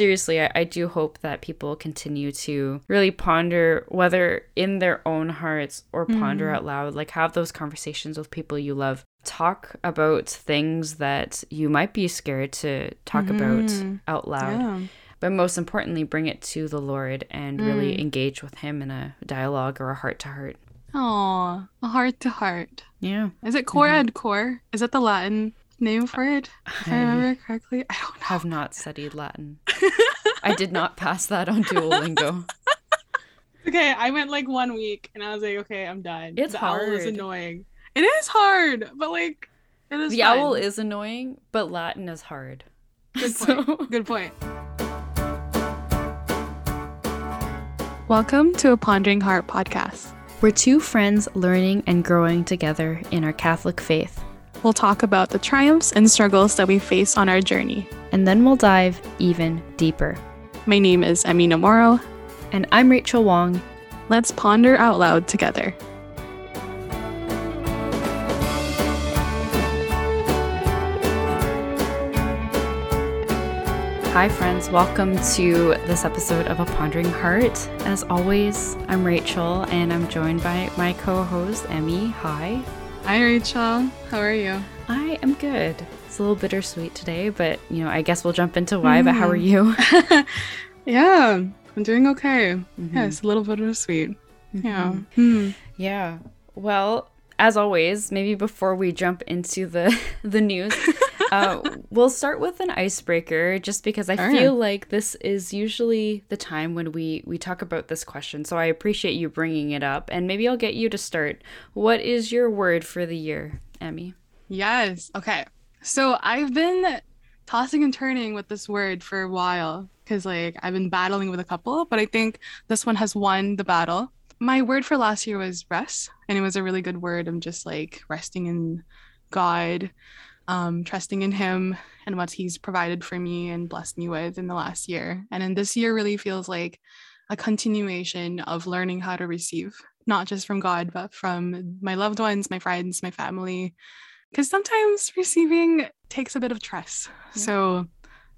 seriously, I, I do hope that people continue to really ponder, whether in their own hearts or ponder Mm. out loud, like have those conversations with people you love. Talk about things that you might be scared to talk about Mhm. out loud. Yeah. But most importantly, bring it to the Lord and really Mm. engage with Him in a dialogue or a heart to heart. Aw, a heart to heart. Yeah. Is it cor Mhm. ad cor? Is that the Latin name for it? If I I remember correctly. I don't know. have not studied Latin. I did not pass that on Duolingo. Okay, I went like one week and I was like, okay, I'm done. It's the owl is annoying. It is hard, but like it is The fun. owl is annoying, but Latin is hard. Good So- Good point. Welcome to a Pondering Heart podcast. We're two friends learning and growing together in our Catholic faith. We'll talk about the triumphs and struggles that we face on our journey. And then we'll dive even deeper. My name is Amina Moro. And I'm Rachel Wong. Let's ponder out loud together. Hi, friends. Welcome to this episode of A Pondering Heart. As always, I'm Rachel and I'm joined by my co host, Emi. Hi. Hi, Rachel. How are you? I am good. It's a little bittersweet today, but you know, I guess we'll jump into why. But how are you? yeah, I'm doing okay. Mhm. Yeah, it's a little bit of sweet. Yeah. Hmm. Yeah. Well, as always, maybe before we jump into the the news, uh, we'll start with an icebreaker, just because I Sure. feel like this is usually the time when we we talk about this question. So I appreciate you bringing it up, and maybe I'll get you to start. What is your word for the year, Emi? Yes. Okay. So I've been tossing and turning with this word for a while because, like, I've been battling with a couple, but I think this one has won the battle. My word for last year was rest, and it was a really good word. I'm just like resting in God, um, trusting in Him and what He's provided for me and blessed me with in the last year. And then this year really feels like a continuation of learning how to receive, not just from God, but from my loved ones, my friends, my family, because sometimes receiving takes a bit of trust. Yeah. So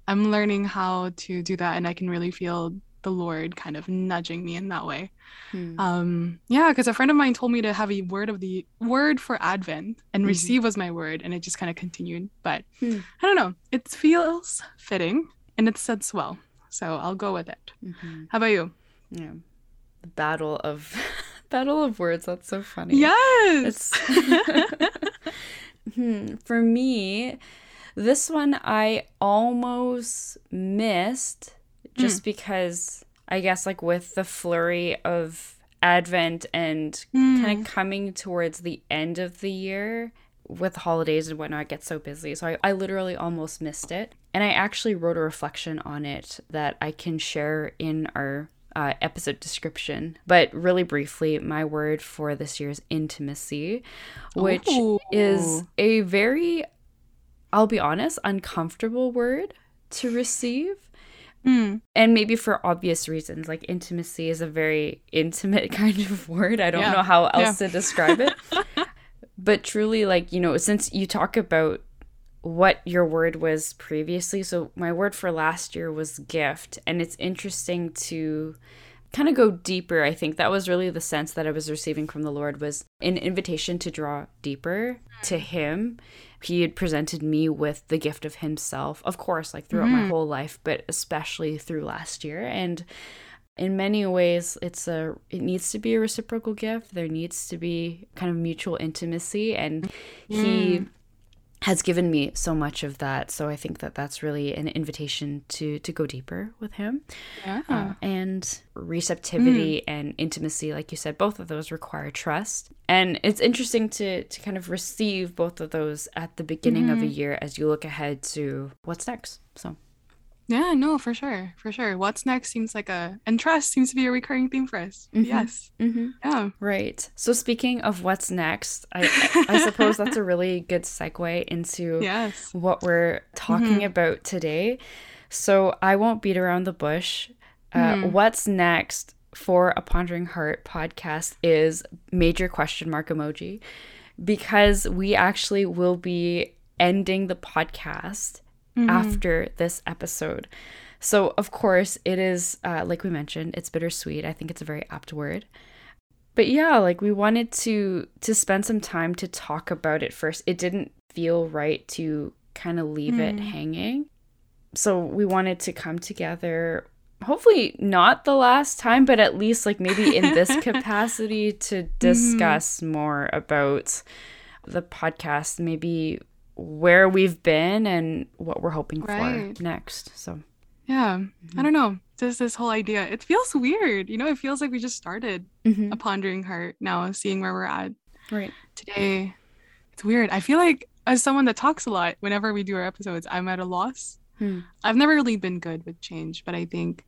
I'm learning how to do that, and I can really feel the Lord kind of nudging me in that way. Hmm. Um, yeah, because a friend of mine told me to have a word of the word for Advent, and Mhm. receive was my word, and it just kind of continued. But Hmm. I don't know, it feels fitting, and it sits well, so I'll go with it. Mhm. How about you? Yeah. The battle of battle of words. That's so funny. Yes. Hmm, for me, this one I almost missed just because I guess like with the flurry of Advent and kind Mm. of coming towards the end of the year with holidays and whatnot, it gets so busy. So I, I literally almost missed it. And I actually wrote a reflection on it that I can share in our uh, episode description. But really briefly, my word for this year is intimacy, which is a very, I'll be honest, uncomfortable word to receive. Mm. And maybe for obvious reasons, like intimacy is a very intimate kind of word. I don't Yeah. know how else to describe it. but truly, like, you know, since you talk about what your word was previously, so my word for last year was gift. And it's interesting to kind of go deeper i think that was really the sense that i was receiving from the lord was an invitation to draw deeper to him he had presented me with the gift of himself of course like throughout my Mhm. whole life but especially through last year and in many ways it's a it needs to be a reciprocal gift there needs to be kind of mutual intimacy and he Mm. Has given me so much of that. So i think that that's really an invitation to to go deeper with him. Yeah. uh, and receptivity and intimacy like you said both of those require trust. And it's interesting to to kind of receive both of those at the beginning of a Mhm. year as you look ahead to what's next. So Yeah, no, for sure, for sure. What's next seems like a and trust seems to be a recurring theme for us. Mhm. Yes, mm-hmm. yeah. right so speaking of what's next i i suppose that's a really good segue into Yes. what we're talking Mhm. about today. So I won't beat around the bush. Uh, Mhm. What's next for a Pondering Heart podcast is major question mark emoji because we actually will be ending the podcast mm-hmm. after this episode. So, of course, it is, uh, like we mentioned, it's bittersweet. I think it's a very apt word. But yeah, like we wanted to to spend some time to talk about it first. It didn't feel right to kind of leave mm. it hanging. So we wanted to come together hopefully not the last time, but at least like maybe in this capacity to mm-hmm. discuss mm-hmm. more about the podcast, maybe where we've been and what we're hoping right. for next. So, yeah, mm-hmm. I don't know. Just this whole idea, it feels weird. You know, it feels like we just started mm-hmm. a pondering heart now, seeing where we're at. Right. Today, it's weird. I feel like as someone that talks a lot, whenever we do our episodes, I'm at a loss. Hmm. I've never really been good with change, but I think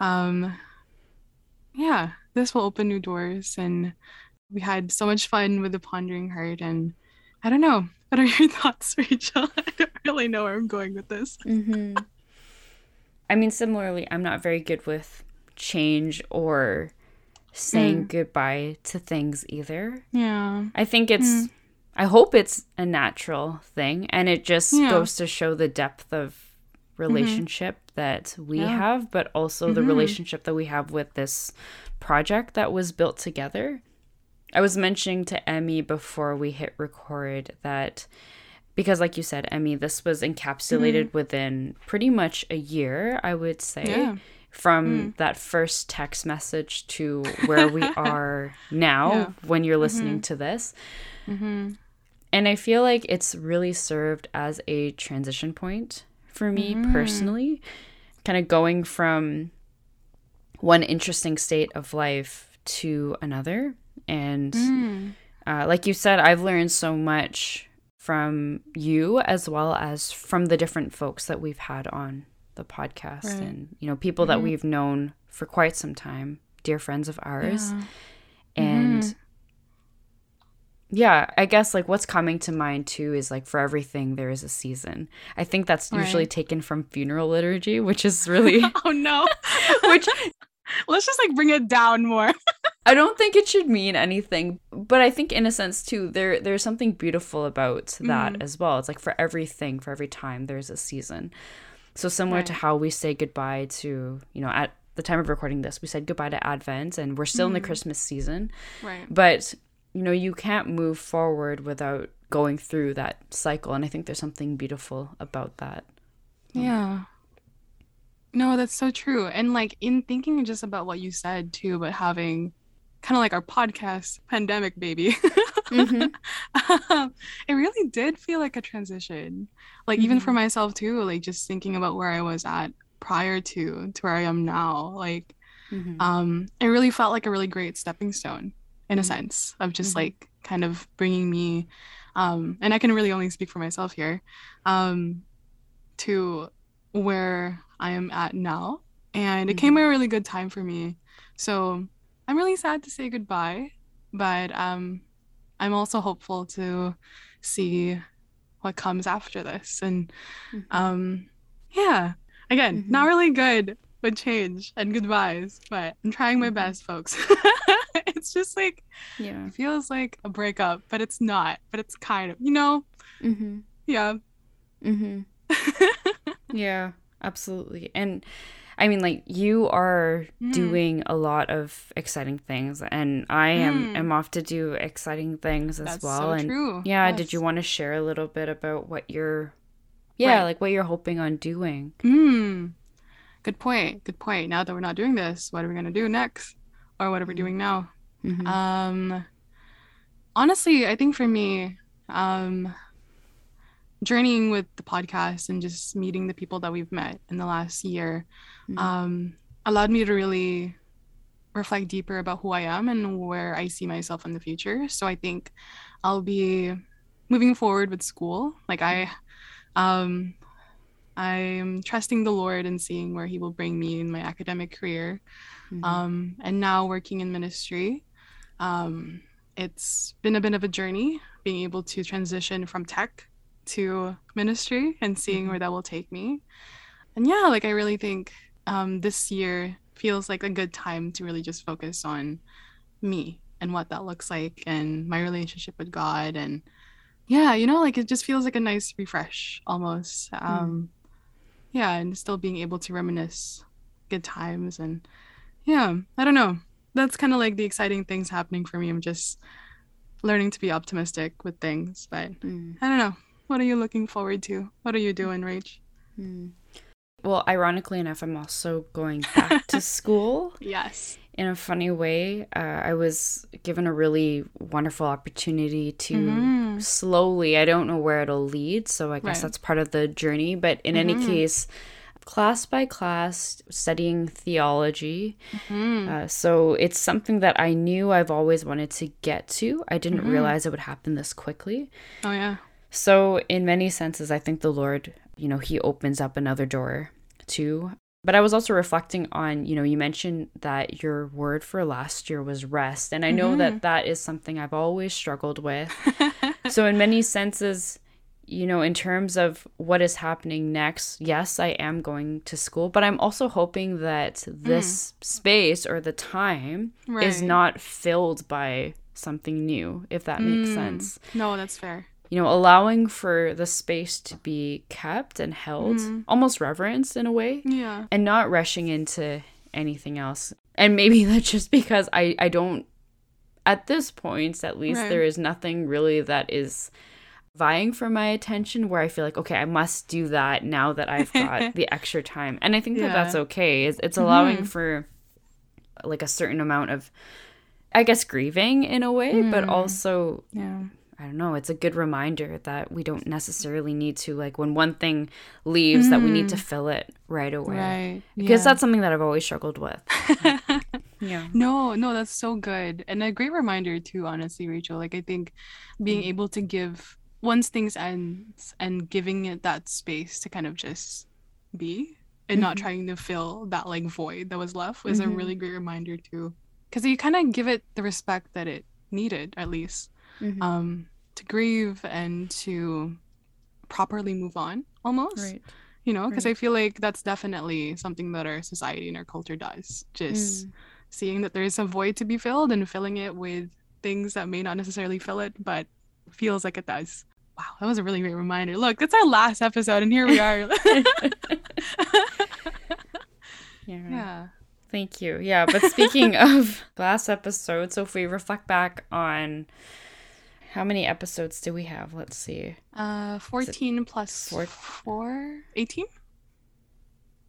um yeah this will open new doors and we had so much fun with the pondering heart and i don't know what are your thoughts rachel i don't really know where i'm going with this mm-hmm. i mean similarly i'm not very good with change or saying mm. goodbye to things either yeah i think it's mm. i hope it's a natural thing and it just yeah. goes to show the depth of Mm-hmm. relationship mm-hmm. that we yeah. have, but also mm-hmm. the relationship that we have with this project that was built together. I was mentioning to Emi before we hit record that because like you said, Emi, this was encapsulated mm-hmm. within pretty much a year, I would say. Yeah. From mm. that first text message to where we are now yeah. when you're listening mm-hmm. to this. Mm-hmm. And I feel like it's really served as a transition point for me mm. personally, kind of going from one interesting state of life to another. And mm. uh, like you said, I've learned so much from you as well as from the different folks that we've had on the podcast right. and you know people mm-hmm. that we've known for quite some time dear friends of ours yeah. and mm-hmm yeah, I guess like what's coming to mind too is like for everything there is a season. I think that's usually taken from funeral liturgy, which is really oh no, which let's just like bring it down more. I don't think it should mean anything, but I think in a sense too there there's something beautiful about that mm. as well. It's like for everything, for every time there's a season. So similar right. to how we say goodbye to, you know, at the time of recording this, we said goodbye to Advent and we're still mm. in the mm. Christmas season. Right. But you know, you can't move forward without going through that cycle. And I think there's something beautiful about that. Yeah. No, that's so true. And like in thinking just about what you said too, but having kind of like our podcast pandemic baby, mm-hmm. um, it really did feel like a transition. Like mm-hmm. even for mm-hmm. myself too, like just thinking about where I was at prior to to where I am now, like mm-hmm. um, it really felt like a really great stepping stone in a mm-hmm. sense of just mm-hmm. like kind of bringing me um and i can really only speak for myself here um to where i am at now and it came at a really good time for me so i'm really sad to say goodbye but um i'm also hopeful to see what comes after this and mm-hmm. um yeah again not mm-hmm. really good with change and goodbyes but i'm trying my mm-hmm. best folks it's just like yeah it feels like a breakup but it's not but it's kind of you know mm-hmm. yeah mm-hmm. yeah absolutely and i mean like you are mm. doing a lot of exciting things and i am mm. am off to do exciting things as That's well so and true. yeah yes. did you want to share a little bit about what you're yeah right. like what you're hoping on doing mm. good point good point now that we're not doing this what are we going to do next or what are we doing now Mm-hmm. Um, honestly, I think for me, um, journeying with the podcast and just meeting the people that we've met in the last year mm-hmm. um, allowed me to really reflect deeper about who I am and where I see myself in the future. So I think I'll be moving forward with school. Like I, um, I'm trusting the Lord and seeing where He will bring me in my academic career. Mm-hmm. Um, and now working in ministry. Um, it's been a bit of a journey being able to transition from tech to ministry and seeing mm-hmm. where that will take me. And yeah, like I really think um, this year feels like a good time to really just focus on me and what that looks like and my relationship with God and yeah, you know, like it just feels like a nice refresh almost. Um, yeah, and still being able to reminisce good times and yeah, I don't know. That's kind of like the exciting things happening for me. I'm just learning to be optimistic with things, but Mm. I don't know. What are you looking forward to? What are you doing, Rach? Mm. Well, ironically enough, I'm also going back to school Yes. in a funny way. Uh, I was given a really wonderful opportunity to Mhm. slowly, I don't know where it'll lead, so I guess Right. that's part of the journey. But in any Mhm. case, class by class, studying theology. Mhm. Uh, so it's something that I knew I've always wanted to get to. I didn't Mhm. realize it would happen this quickly. Oh yeah. So, in many senses, I think the Lord, you know, He opens up another door too. But I was also reflecting on, you know, you mentioned that your word for last year was rest. And I know Mhm. that that is something I've always struggled with. so, in many senses, you know, in terms of what is happening next, yes, I am going to school, but I'm also hoping that this space or the time is Mm. Not filled by something new, if that makes Mm. sense No, that's fair. You know, allowing for the space to be kept and held, Mhm. almost reverenced in a way, Yeah. and not rushing into anything else. And maybe that's just because I, I don't, at this point, at least, Right. there is nothing really that is vying for my attention where I feel like, okay, I must do that now that I've got the extra time. And I think that that's okay. It's, it's allowing Mhm. for like a certain amount of, I guess, grieving in a way, but Mm. also Yeah. I don't know, it's a good reminder that we don't necessarily need to like when one thing leaves that we need to fill it right away. Right. Because yeah. that's something that I've always struggled with. Yeah. No, no, that's so good. And a great reminder too, honestly, Rachel. Like I think being able to give once things ends and giving it that space to kind of just be and not Mhm. trying to fill that like void that was left was a Mhm. really great reminder too. Cause you kind of give it the respect that it needed, at least. Mhm. Um, to grieve and to properly move on almost. right. You know, because Right. I feel like that's definitely something that our society and our culture does. Just Mm. seeing that there's a void to be filled and filling it with things that may not necessarily fill it, but feels like it does. Wow, that was a really great reminder. Look, it's our last episode, and here we are. yeah. yeah. Thank you. Yeah, but speaking of last episode, so if we reflect back on how many episodes do we have? Let's see. Uh, 14 plus four- 4, 18?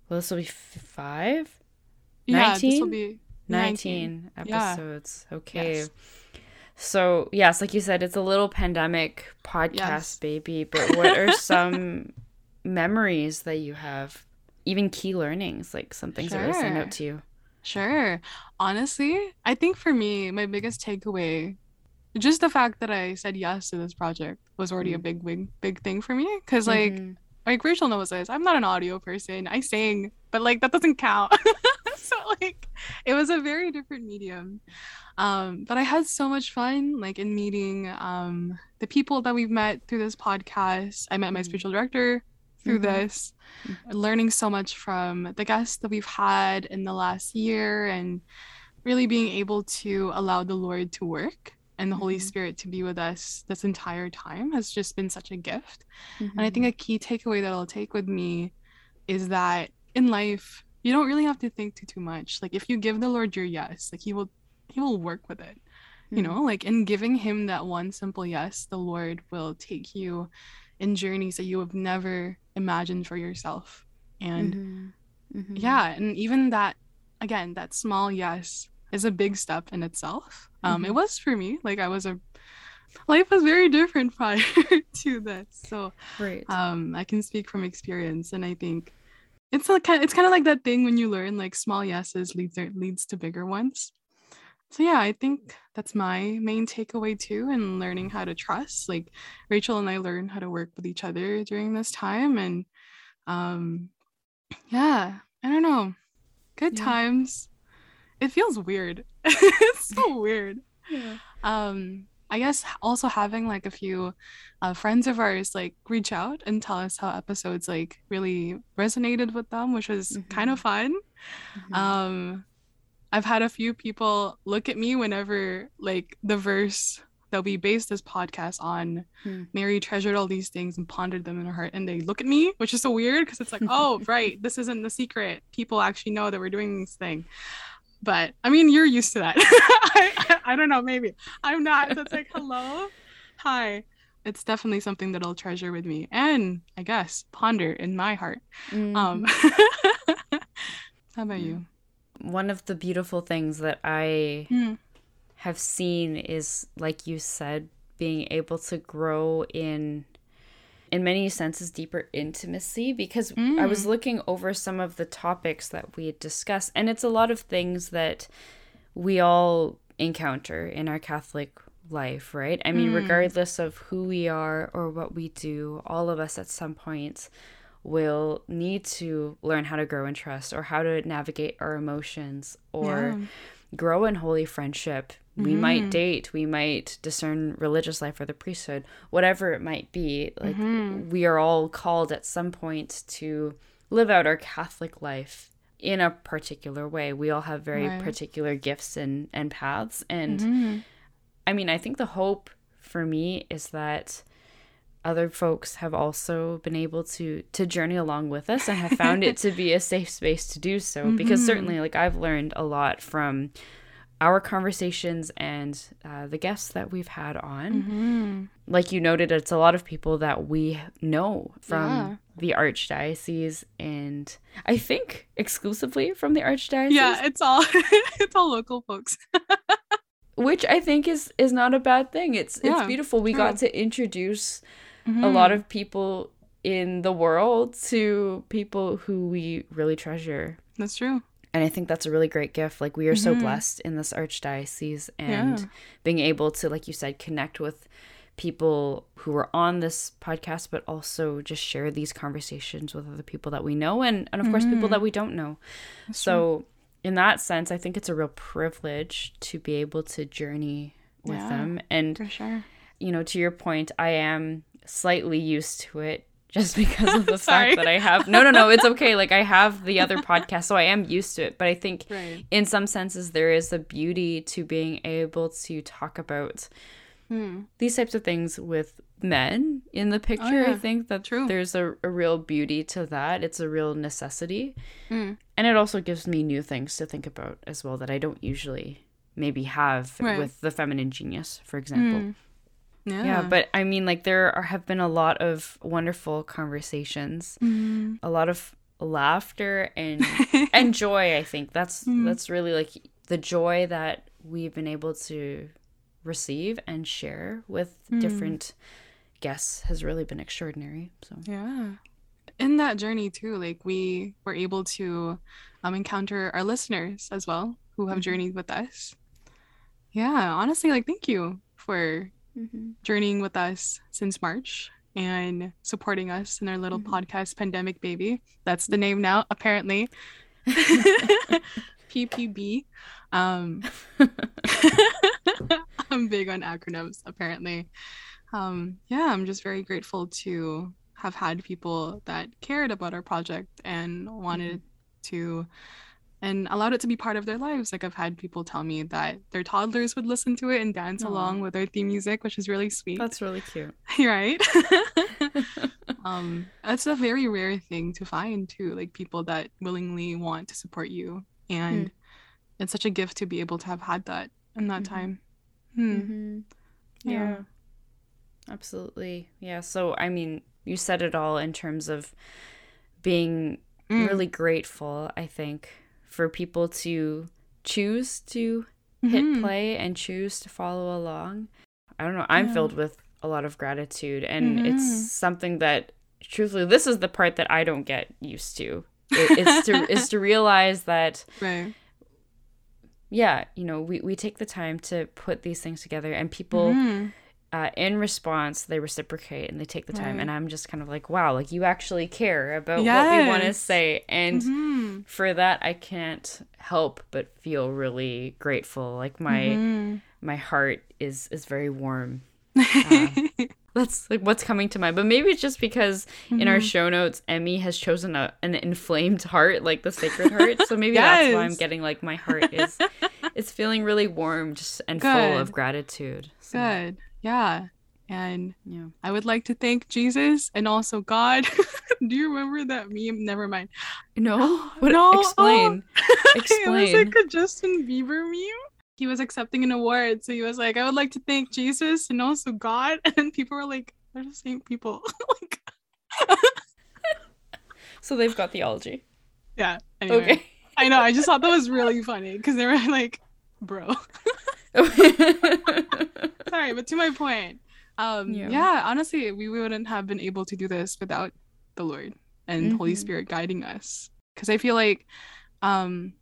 Well, this will be f- five? Yeah, this will 19? be 19, 19. Yeah. episodes. Okay. Yes. So, yes, like you said, it's a little pandemic podcast, Yes. baby. But what are some memories that you have? Even key learnings, like some things that really stand Sure. out to you. Sure. Honestly, I think for me, my biggest takeaway, just the fact that I said yes to this project was already a Mm. big, big, big thing for me. Because, like, Mhm. like Rachel knows this. I'm not an audio person. I sing, but like that doesn't count. so like it was a very different medium. Um, but I had so much fun like in meeting um the people that we've met through this podcast. I met my Mhm. spiritual director through Mhm. this, learning so much from the guests that we've had in the last year and really being able to allow the Lord to work and the Holy Mhm. Spirit to be with us this entire time has just been such a gift. And I think a key takeaway that I'll take with me is that in life, you don't really have to think too too much. Like if you give the Lord your yes, like he will he will work with it. You Mhm. know, like in giving him that one simple yes, the Lord will take you in journeys that you have never imagined for yourself. And Mhm. Mhm. yeah, and even that again, that small yes is a big step in itself. Um it Mhm. was for me. Like I was a life was very different prior to this. So Right. um i can speak from experience and i think it's like it's kind of like that thing when you learn like small yeses leads leads to bigger ones so yeah i think that's my main takeaway too in learning how to trust like rachel and i learned how to work with each other during this time and um yeah i don't know good Yeah. times it feels weird it's so weird yeah. um i guess also having like a few uh, friends of ours like reach out and tell us how episodes like really resonated with them which was kind of fun Mhm. um i've had a few people look at me whenever like the verse that we based this podcast on. Hmm. Mary treasured all these things and pondered them in her heart, and they look at me, which is so weird because it's like, oh, right, this isn't the secret. People actually know that we're doing this thing. But I mean, you're used to that. I, I, I don't know, maybe I'm not. So it's like, hello, hi. It's definitely something that I'll treasure with me, and I guess ponder in my heart. Um, Mhm. how about you? One of the beautiful things that I Hmm. have seen is like you said being able to grow in in many senses deeper intimacy because I was mm. looking over some of the topics that we had discussed and it's a lot of things that we all encounter in our Catholic life, right? I mean, mm. regardless of who we are or what we do, all of us at some point will need to learn how to grow in trust or how to navigate our emotions or Yeah. grow in holy friendship. We might mm-hmm. date, we might discern religious life or the priesthood, whatever it might be. Like mm-hmm. we are all called at some point to live out our Catholic life in a particular way. We all have very Right. particular gifts and and paths and Mhm. I mean, I think the hope for me is that other folks have also been able to to journey along with us and have found it to be a safe space to do so because mm-hmm. certainly like I've learned a lot from our conversations and uh, the guests that we've had on. Mhm. Like you noted, it's a lot of people that we know from Yeah. the archdiocese and I think exclusively from the archdiocese. Yeah, it's all it's all local folks. which I think is is not a bad thing. It's it's beautiful. We got to introduce a lot of people in the world to people who we really treasure. That's true. And I think that's a really great gift. Like we are so mm-hmm. blessed in this archdiocese and Yeah. being able to, like you said, connect with people who are on this podcast, but also just share these conversations with other people that we know and, and of course people mm-hmm. that we don't know. so in that sense, I think it's a real privilege to be able to journey with Yeah. them. And For sure. you know, to your point, I am slightly used to it just because of the fact that I have no, no, no, it's okay. Like I have the other podcast, so I am used to it. But I think Right. in some senses, there is a beauty to being able to talk about Hmm. these types of things with men in the picture. I Oh, yeah. think that True. there's a, a real beauty to that. It's a real necessity. Mm. And it also gives me new things to think about as well that I don't usually maybe have Right. with the feminine genius, for example. Mm. Yeah. Yeah, but I mean, like, there are, have been a lot of wonderful conversations, Mm. a lot of laughter and and joy. I think that's Mm. that's really like the joy that we've been able to receive and share with Mm. different guests has really been extraordinary. So Yeah. In that journey too, like we were able to um encounter our listeners as well who have Mhm. journeyed with us. Yeah, honestly, like thank you for journeying with us since March and supporting us in our little Mhm. podcast pandemic baby. That's the name now, apparently. PPB. Um I'm big on acronyms apparently. Um yeah, I'm just very grateful to have had people that cared about our project and wanted to and allowed it to be part of their lives. Like I've had people tell me that their toddlers would listen to it and dance Aw. along with our theme music, which is really sweet. that's really cute. right. um, that's a very rare thing to find too, like people that willingly want to support you. And it's such a gift to be able to have had that in that Mhm. time. Hmm. Mm-hmm. Yeah. Yeah. Absolutely. Yeah. So, I mean, you said it all in terms of being Mm. really grateful, I think, for people to choose to hit Mhm. play and choose to follow along. I don't know. I'm Yeah. filled with a lot of gratitude, and Mhm. it's something that, truthfully, this is the part that I don't get used to. It, it's to is to realize that Right. yeah, you know, we, we take the time to put these things together and people Mhm. Uh, in response they reciprocate and they take the time Right. and I'm just kind of like, wow, like you actually care about what we want to say. And Mhm. for that I can't help but feel really grateful. Like my Mhm. my heart is is very warm. Uh, That's like what's coming to mind. But maybe it's just because in our Mhm. show notes, Emi has chosen a, an inflamed heart, like the sacred heart. So maybe that's why I'm getting like my heart is it's feeling really warm just and full of gratitude. So, Good. Yeah. And Yeah. I would like to thank Jesus and also God. Do you remember that meme? Never mind. No. What? No, Explain. it was like a Justin Bieber meme. He was accepting an award, so he was like, "I would like to thank Jesus and also God," and people were like, "They're the same people." like, So they've got theology. yeah. Anyway, Okay. I know. I just thought that was really funny because they were like, "Bro." Sorry, but to my point, um, Yeah. yeah. honestly, we wouldn't have been able to do this without the Lord and Holy Mhm. Spirit guiding us. Because I feel like, um,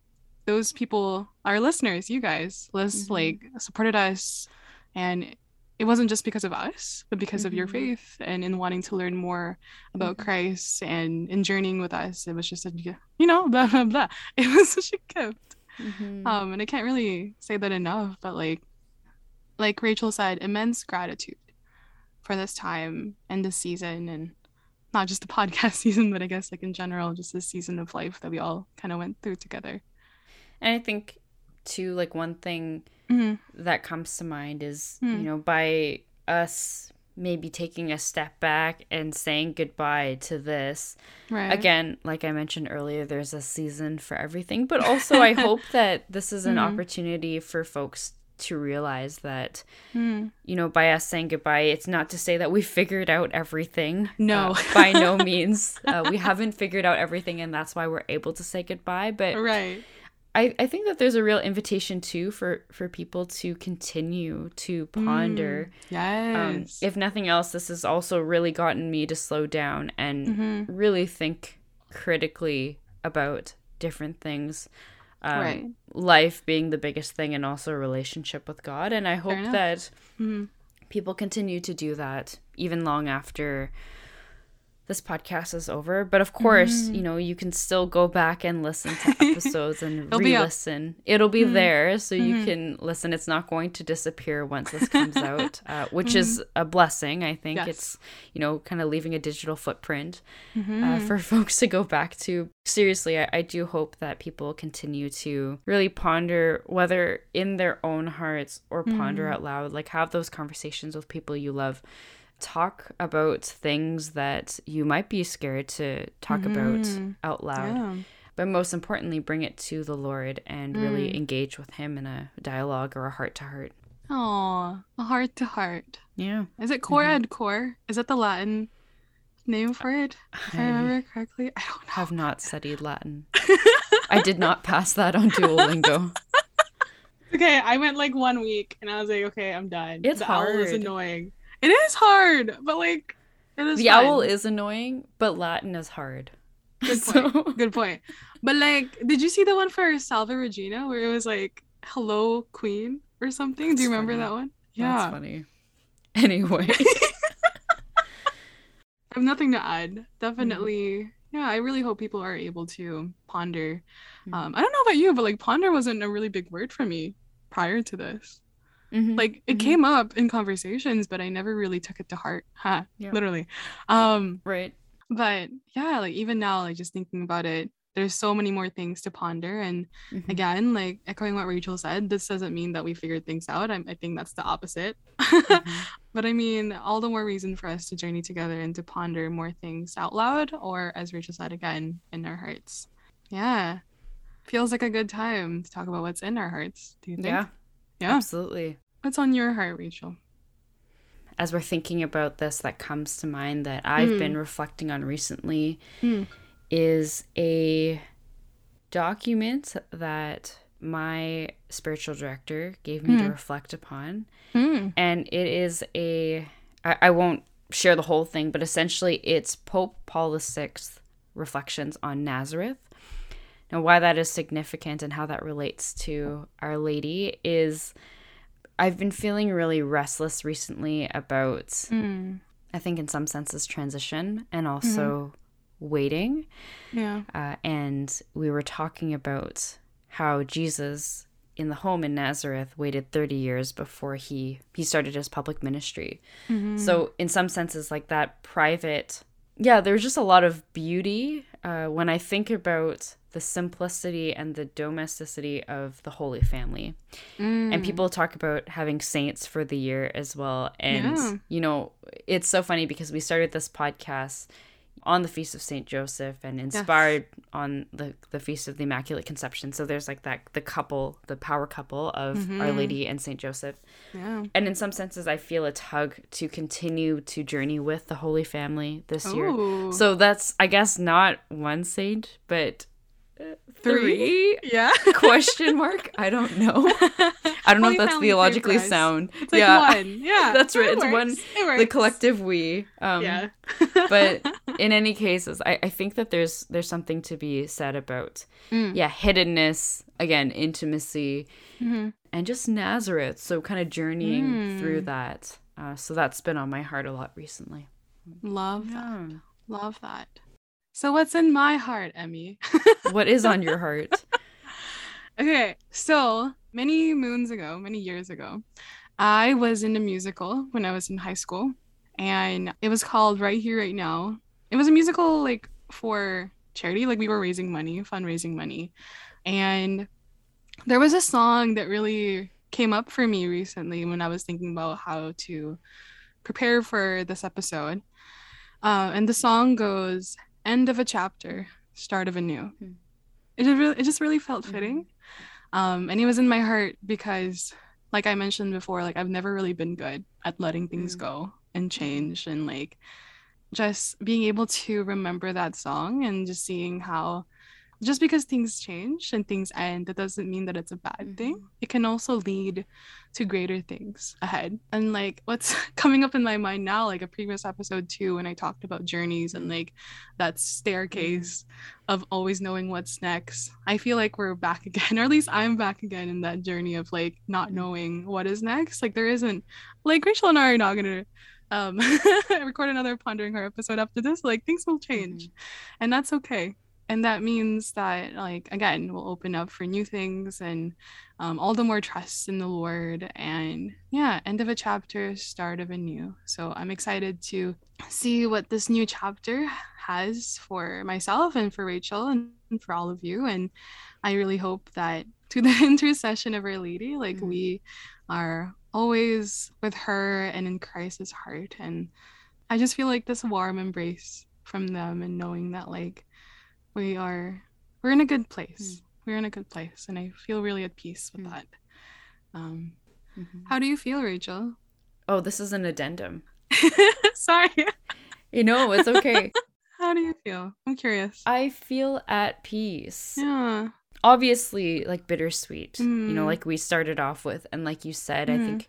those people, our listeners, you guys, lis- Mhm. like supported us, and it wasn't just because of us, but because of your Mhm. faith and in wanting to learn more about Mhm. Christ and in journeying with us. It was just a, you know, blah blah blah. It was such a gift. Mhm. Um, and I can't really say that enough, but like, like Rachel said, immense gratitude for this time and this season, and not just the podcast season, but I guess like in general, just this season of life that we all kind of went through together. And I think too, like one thing Mhm. that comes to mind is, Hmm. you know, by us maybe taking a step back and saying goodbye to this. Right. Again, like I mentioned earlier, there's a season for everything, but also I hope that this is an Mhm. opportunity for folks to realize that, Mm. you know, by us saying goodbye, it's not to say that we figured out everything. No. Uh, by no means. Uh, we haven't figured out everything, and that's why we're able to say goodbye. But Right. I, I think that there's a real invitation too for for people to continue to ponder. Mm. Um, Yes. if nothing else, this has also really gotten me to slow down and Mhm. really think critically about different things. Um, Right. Life being the biggest thing, and also relationship with God. And I hope that Mhm. people continue to do that even long after this podcast is over. But of course, Mhm. you know, you can still go back and listen to episodes and It'll re-listen. It'll be Mhm. there, so you Mhm. can listen. It's not going to disappear once this comes out, uh, which is a blessing. I think Mm-hmm. Yes. it's you know kind of leaving a digital footprint uh, Mhm. for folks to go back to. Seriously, I, I do hope that people continue to really ponder whether in their own hearts or ponder Mhm. out loud, like have those conversations with people you love. Talk about things that you might be scared to talk about Mhm. out loud. Yeah. But most importantly, bring it to the Lord and really Mm. engage with Him in a dialogue or a heart to heart. Oh, a heart to heart. Yeah. Is it cor Mhm. ad cor? Is that the Latin name for it? If I I remember correctly. I don't know. have not studied Latin. I did not pass that on Duolingo. Okay, I went like one week and I was like, okay, I'm done. It's the owl is hard. annoying. It is hard, but like it is the fun. owl is annoying, but Latin is hard. Good So- point. Good point. But like, did you see the one for Salve Regina where it was like "Hello Queen" or something? Do you remember funny. that one? Yeah, that's funny. Anyway. I have nothing to add. Definitely. Yeah, I really hope people are able to ponder. Mhm. Um, I don't know about you, but like ponder wasn't a really big word for me prior to this. Mhm, Like it mhm. came up in conversations, but I never really took it to heart. Ha, Yeah. literally. Um, Right. but yeah, like even now, like just thinking about it, there's so many more things to ponder. And Mhm. again, like echoing what Rachel said, this doesn't mean that we figured things out. I, I think that's the opposite. Mhm. but I mean, all the more reason for us to journey together and to ponder more things out loud, or as Rachel said again, in our hearts. Yeah. Feels like a good time to talk about what's in our hearts. Do you think? Yeah, Yeah. absolutely. What's on your heart, Rachel? As we're thinking about this, that comes to mind that I've Mm. been reflecting on recently Mm. is a document that my spiritual director gave me to Mm. reflect upon. Hmm. and it is a I, I won't share the whole thing but essentially it's pope paul vi reflections on nazareth now why that is significant and how that relates to our lady is i've been feeling really restless recently about Hmm. i think in some senses transition and also waiting Yeah. uh, and we were talking about how Jesus in the home in Nazareth waited 30 years before he he started his public ministry. Mhm. So in some senses like that private yeah, there's just a lot of beauty uh, when I think about the simplicity and the domesticity of the Holy Family. Mm. And people talk about having saints for the year as well. And, Yeah. you know, it's so funny because we started this podcast on the Feast of St. Joseph and inspired on the, the Feast of the Immaculate Conception. So there's like that, the couple, the power couple of Mm-hmm. Our Lady and St. Joseph. Yeah. And in some senses, I feel a tug to continue to journey with the Holy Family this year. So that's, I guess, not one saint, but Three? Yeah. Question mark? I don't know. I don't know if that's theologically sound. It's like yeah, one. Yeah. That's right, It it's one- It works. the collective we. Um, Yeah. but in any cases, I, I think that there's there's something to be said about Mm. yeah hiddenness again, intimacy, Mhm. and just Nazareth. So kind of journeying Mm. through that. Uh, so that's been on my heart a lot recently. Love that. Love that. So what's in my heart, Emi? What is on your heart? Okay, so many moons ago, many years ago, I was in a musical when I was in high school, and it was called Right Here, Right Now. It was a musical like for charity, like we were raising money, fundraising money, and there was a song that really came up for me recently when I was thinking about how to prepare for this episode. Uh, and the song goes, "End of a chapter, start of a new." Hmm. It just really, it just really felt Mhm. fitting um and it was in my heart because like i mentioned before like i've never really been good at letting things Mm. go and change and like just being able to remember that song and just seeing how just because things change and things end that doesn't mean that it's a bad thing Mhm. it can also lead to greater things ahead and like what's coming up in my mind now like a previous episode too when i talked about journeys and like that staircase of always knowing what's next. I feel like we're back again, or at least I'm back again in that journey of like not knowing what is next. Like there isn't like Rachel and I are not gonna um record another pondering her episode after this. Like things will change. And that's okay. And that means that like again we'll open up for new things and um, all the more trust in the Lord and yeah, end of a chapter, start of a new. So I'm excited to see what this new chapter has for myself and for Rachel and for all of you. And I really hope that to the intercession of Our Lady, like Mhm. we are always with her and in Christ's heart. And I just feel like this warm embrace from them and knowing that like we are we're in a good place. We're in a good place. And I feel really at peace with Mm. that. Um Mhm. how do you feel, Rachel? Oh, this is an addendum. Sorry. You know, it's okay. How do you feel? I'm curious. I feel at peace. yeah. Obviously, like bittersweet, you know, Mm. like we started off with. And like you said, I Mhm. think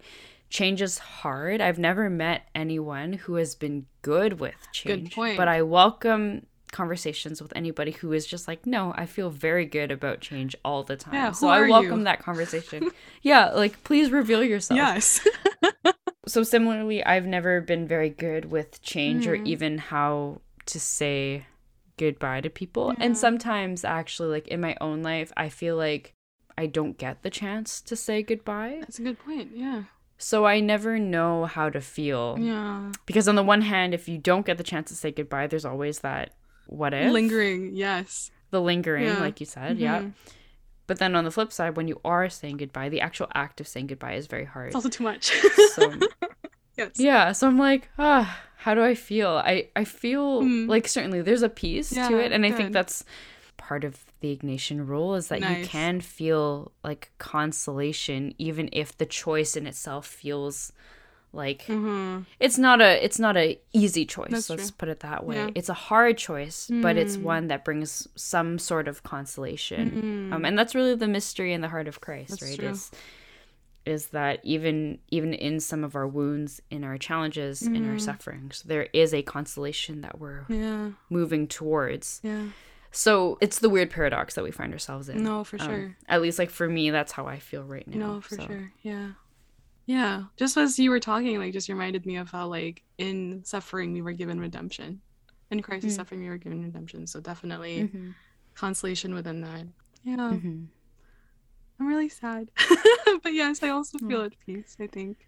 change is hard. I've never met anyone who has been good with change. Good point. But I welcome conversations with anybody who is just like, no, I feel very good about change all the time. Yeah, so I welcome you? that conversation. yeah, like please reveal yourself. Yes. So similarly, I've never been very good with change or Mhm. even how to say goodbye to people. Yeah. And sometimes actually like in my own life, I feel like I don't get the chance to say goodbye. That's a good point. Yeah. So I never know how to feel. Yeah. Because on the one hand, if you don't get the chance to say goodbye, there's always that what if Lingering. Yes. the lingering, Yeah. like you said, yeah. Mhm. But then on the flip side, when you are saying goodbye, the actual act of saying goodbye is very hard. It's also too much. So yes. yeah so i'm like ah how do i feel i i feel Mm. like certainly there's a peace to it and i think that's part of the ignatian rule is that you can feel like consolation even if the choice in itself feels like Mm-hmm. it's not a it's not a easy choice That's let's true. put it that way Yeah. it's a hard choice but it's Mm. one that brings some sort of consolation Mhm. um, and that's really the mystery and the heart of christ That's right true. is is that even even in some of our wounds in our challenges in our Mhm. sufferings there is a consolation that we're yeah. moving towards Yeah. so it's the weird paradox that we find ourselves in No, for Um, sure. at least like for me that's how i feel right now No, for so. sure. Yeah. Yeah. Just as you were talking, like, just reminded me of how, like, in suffering, we were given redemption. In Christ's Mm. suffering, we were given redemption. So definitely Mhm. consolation within that. Yeah. Mhm. I'm really sad. but yes, I also feel at peace, I think.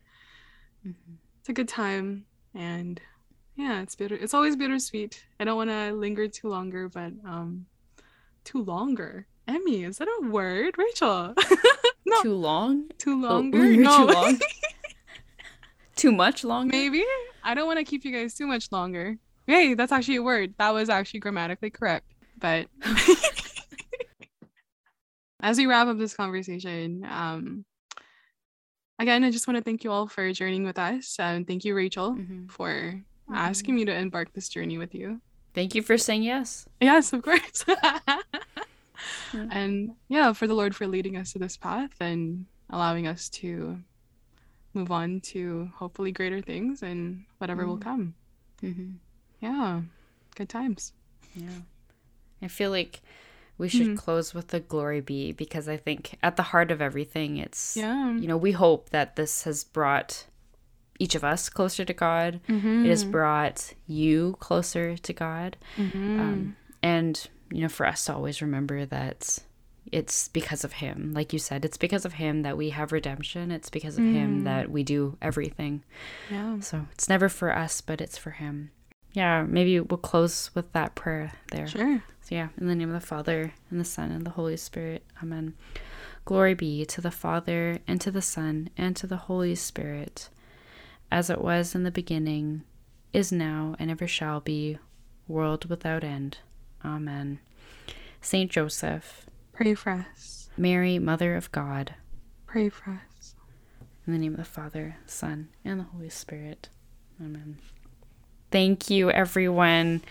Mhm. It's a good time. And yeah, it's bitter. It's always bittersweet. I don't want to linger too longer, but um, too longer. Emi, is that a word, Rachel? no. Too long? Too longer? Oh, no. Too long? too much longer? Maybe. I don't want to keep you guys too much longer. Hey, that's actually a word. That was actually grammatically correct. But as we wrap up this conversation, um, again, I just want to thank you all for journeying with us. And thank you, Rachel, mm-hmm. for mm-hmm. asking me to embark this journey with you. Thank you for saying yes. Yes, of course. And yeah, for the Lord for leading us to this path and allowing us to move on to hopefully greater things and whatever mm-hmm. will come. Mm-hmm. Yeah, good times. Yeah. I feel like we should mm-hmm. close with the glory be because I think at the heart of everything, it's, yeah. you know, we hope that this has brought each of us closer to God. Mm-hmm. It has brought you closer to God. Mm-hmm. Um, and, you know, for us to always remember that it's because of Him. Like you said, it's because of Him that we have redemption. It's because of mm. Him that we do everything. Yeah. So it's never for us, but it's for Him. Yeah, maybe we'll close with that prayer there. Sure. So, yeah, in the name of the Father, and the Son, and the Holy Spirit. Amen. Glory be to the Father, and to the Son, and to the Holy Spirit, as it was in the beginning, is now, and ever shall be, world without end. Amen. Saint Joseph, pray for us. Mary, Mother of God, pray for us. In the name of the Father, Son, and the Holy Spirit. Amen. Thank you, everyone.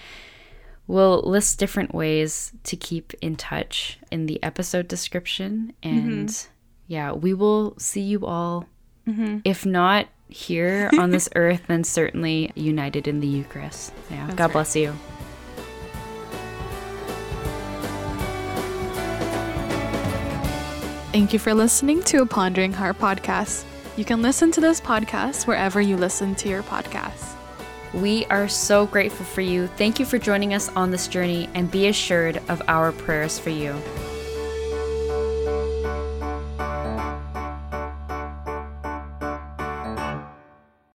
We'll list different ways to keep in touch in the episode description. And mm-hmm. yeah, we will see you all, mm-hmm. if not here on this earth, then certainly united in the Eucharist. Yeah. That's God right. bless you. Thank you for listening to a Pondering Heart podcast. You can listen to this podcast wherever you listen to your podcasts. We are so grateful for you. Thank you for joining us on this journey and be assured of our prayers for you.